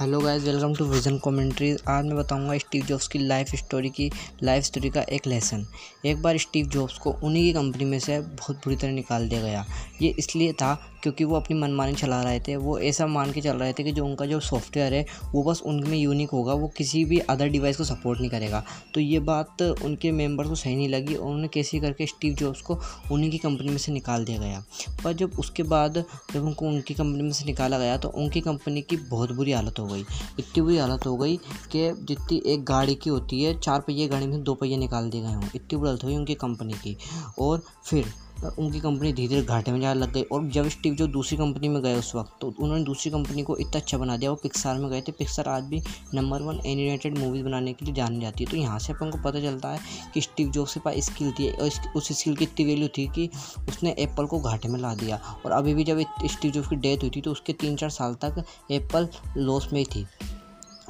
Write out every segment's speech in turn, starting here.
Hello guys, welcome to Vision commentary आज मैं बताऊँगा स्टीव जॉब्स की लाइफ स्टोरी की, लाइफ स्टोरी का एक लेसन। एक बार स्टीव जॉब्स को उन्हीं की कंपनी में से बहुत बुरी तरह निकाल दिया गया। ये इसलिए था क्योंकि वो अपनी मनमानी चला रहे थे। वो ऐसा मान के चल रहे थे कि जो उनका जो सॉफ्टवेयर है, वो बस उनमें यूनिक होगा। वो किसी भी अदर डिवाइस को सपोर्ट नहीं करेगा। तो ये बात उनके मेंबर्स को सही नहीं लगी। और उन्होंने कैसे करके स्टीव जॉब्स को उन्हीं की कंपनी में से निकाल दिया गया। पर जब उसके बाद जब उनको उनकी कंपनी में से निकाला गया तो उनकी कंपनी की बहुत बुरी हालत हो गई। इतनी बुरी हालत हो गई कि जितनी एक गाड़ी की होती है, चार पहिए गाड़ी में दो पहिए निकाल दिए गए हों। इतनी बुरी हालत गई उनकी कंपनी की। और फिर उनकी कंपनी धीरे धीरे घाटे में जाने लग गई और जब स्टीव जो दूसरी कंपनी में गए उस वक्त तो उन्होंने दूसरी कंपनी को इतना अच्छा बना दिया। वो पिक्सार में गए थे। पिक्सार आज भी नंबर वन एनिमेटेड मूवीज़ बनाने के लिए जानी जाती है। तो यहाँ से अपन को पता चलता है कि स्टीव जॉब्स के पास स्किल थी और उस स्किल की इतनी वैल्यू थी कि उसने एप्पल को घाटे में ला दिया। और अभी भी जब स्टीव जॉब्स की डेथ हुई थी तो उसके तीन चार साल तक एप्पल लॉस में ही थी।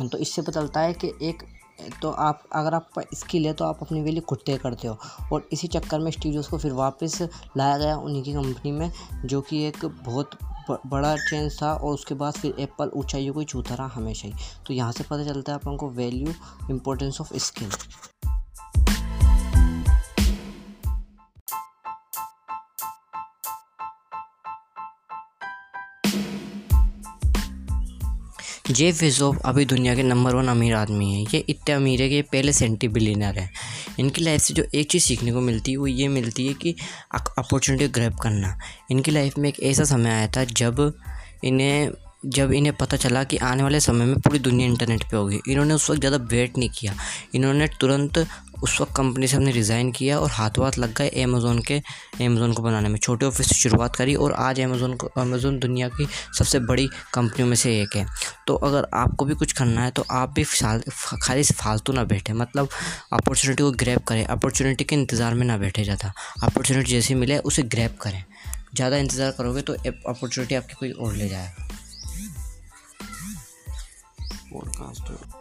तो इससे पता चलता है कि एक तो आप, अगर आप स्किल है तो आप अपनी वैल्यू खुद तय करते हो। और इसी चक्कर में स्टीव जॉब्स को फिर वापस लाया गया उन्हीं की कंपनी में, जो कि एक बहुत बड़ा चेंज था और उसके बाद फिर एप्पल ऊंचाइयों को छूता रहा हमेशा ही। तो यहाँ से पता चलता है अपन को value importance of skill Jeff Bezos अभी दुनिया के नंबर वन अमीर आदमी है। ये इतने अमीर है कि ये पहले सेंटी बिलीनर है। इनकी लाइफ से जो एक चीज़ सीखने को मिलती है, वो ये मिलती है कि अपॉर्चुनिटी ग्रैप करना। इनकी लाइफ में एक ऐसा समय आया था जब इन्हें जब इन्हें पता चला कि आने वाले समय में पूरी दुनिया इंटरनेट पे होगी। इन्होंने उस वक्त ज़्यादा वेट नहीं किया। इन्होंने तुरंत उस वक्त कंपनी से हमने रिज़ाइन किया और हाथों हाथ लग गए अमेज़ोन के। अमेज़ोन को बनाने में छोटे ऑफ़िस से शुरुआत करी और आज अमेज़ोन को अमेज़ोन दुनिया की सबसे बड़ी कंपनियों में से एक है। तो अगर आपको भी कुछ करना है तो आप भी खाली फालतू ना बैठे। मतलब अपॉर्चुनिटी को ग्रैब करें। अपॉर्चुनिटी के इंतज़ार में ना बैठे ज़्यादा। अपॉर्चुनिटी जैसे मिले उसे ग्रैब करें। ज़्यादा इंतज़ार करोगे तो अपॉर्चुनिटी आपकी कोई और ले जाएगा। पॉडकास्ट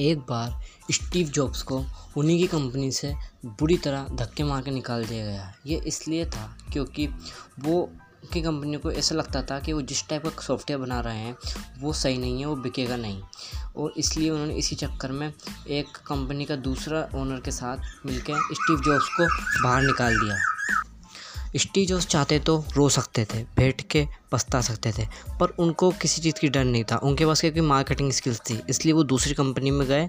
एक बार स्टीव जॉब्स को उन्हीं की कंपनी से बुरी तरह धक्के मार के निकाल दिया गया। ये इसलिए था क्योंकि वो की कंपनी को ऐसा लगता था कि वो जिस टाइप का सॉफ्टवेयर बना रहे हैं, वो सही नहीं है, वो बिकेगा नहीं। और इसलिए उन्होंने इसी चक्कर में एक कंपनी का दूसरा ओनर के साथ मिलकर स्टीव जॉब्स को बाहर निकाल दिया। स्टीव जॉब्स चाहते तो रो सकते थे, बैठ के पछता सकते थे, पर उनको किसी चीज़ की डर नहीं था। उनके पास क्योंकि मार्केटिंग स्किल्स थी, इसलिए वो दूसरी कंपनी में गए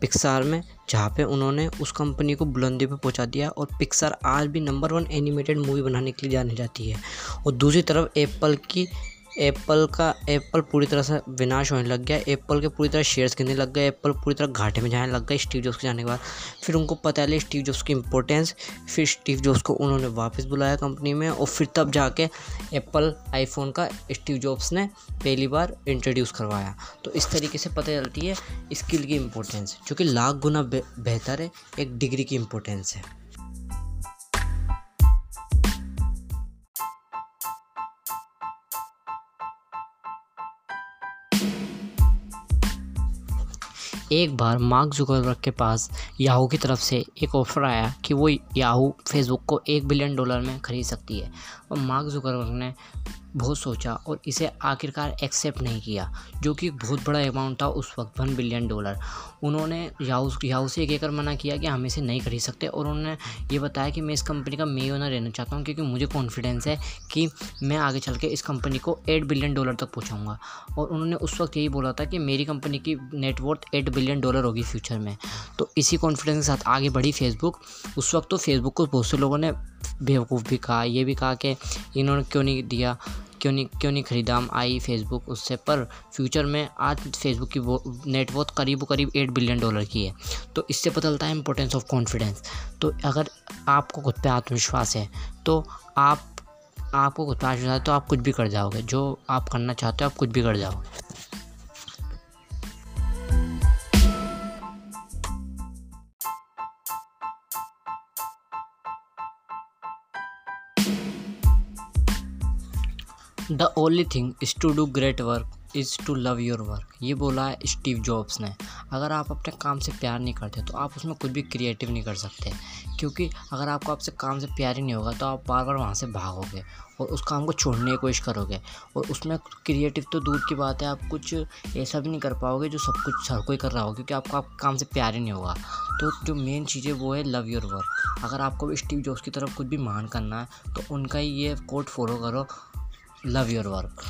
पिक्सार में, जहाँ पे उन्होंने उस कंपनी को बुलंदी पे पहुँचा दिया और पिक्सार आज भी नंबर वन एनिमेटेड मूवी बनाने के लिए जानी जाती है। और दूसरी तरफ़ एप्पल की एप्पल का एप्पल पूरी तरह से विनाश होने लग गया एप्पल के पूरी तरह शेयर्स गिरने लग गए एप्पल पूरी तरह घाटे में जाने लग गए स्टीव जॉब्स के जाने के बाद। फिर उनको पता चले स्टीव जॉब्स की इंपॉर्टेंस फिर स्टीव जॉब्स को उन्होंने वापस बुलाया कंपनी में और फिर तब जाके एप्पल आईफोन का स्टीव जॉब्स ने पहली बार इंट्रोड्यूस करवाया। तो इस तरीके से पता चलती है स्किल की इम्पोर्टेंस जो कि लाख गुना बेहतर है, एक डिग्री की इम्पोर्टेंस है। एक बार मार्क जुकरबर्ग के पास याहू की तरफ़ से एक ऑफ़र आया कि वो याहू फेसबुक को एक बिलियन डॉलर में ख़रीद सकती है। और मार्क जुकरबर्ग ने बहुत सोचा और इसे आखिरकार एक्सेप्ट नहीं किया, जो कि बहुत बड़ा अमाउंट था उस वक्त वन बिलियन डॉलर उन्होंने याहू याहू से एक एकड़ मना किया कि हम इसे नहीं खरीद सकते और उन्होंने ये बताया कि मैं इस कंपनी का मे ओनर रहना चाहता हूँ क्योंकि मुझे कॉन्फिडेंस है कि मैं आगे चल के इस कंपनी को एट बिलियन डॉलर तक पहुँचाऊँगा। और उन्होंने उस वक्त यही बोला था कि मेरी कंपनी की net worth eight billion dollar होगी फ्यूचर में। तो इसी कॉन्फिडेंस के साथ आगे बढ़ी फेसबुक उस वक्त तो फेसबुक को बहुत से लोगों ने बेवकूफ़ भी कहा, ये भी कहा कि इन्होंने क्यों नहीं दिया? क्यों नहीं क्यों नहीं ख़रीदा हम आई फेसबुक उससे? पर फ्यूचर में आज फेसबुक की वो नेटवर्थ करीब करीब एट बिलियन डॉलर की है। तो इससे पता चलता है इंपॉर्टेंस ऑफ़ कॉन्फिडेंस तो अगर आपको खुद पर आत्मविश्वास है तो आप, आपको खुद पर आत्मविश्वास है तो आप कुछ भी कर जाओगे। जो आप करना चाहते हो, आप कुछ भी कर जाओगे। The only thing is to do great work is to love your work. ये बोला है स्टीव जॉब्स ने। अगर आप अपने काम से प्यार नहीं करते तो आप उसमें कुछ भी क्रिएटिव नहीं कर सकते। क्योंकि अगर आपको आपसे काम से प्यार ही नहीं होगा तो आप बार बार वहाँ से भागोगे और उस काम को छोड़ने की कोशिश करोगे। और उसमें क्रिएटिव तो दूर की बात है, आप कुछ ऐसा भी नहीं कर पाओगे जो सब कुछ हर कोई कर रहा हो, क्योंकि आपको आप काम से प्यार ही नहीं होगा। तो जो मेन चीज़ है, वो है लव योर वर्क अगर आपको स्टीव जॉब्स की तरफ़ कुछ भी मान करना है तो उनका ही ये कोड फॉलो करो। Love your work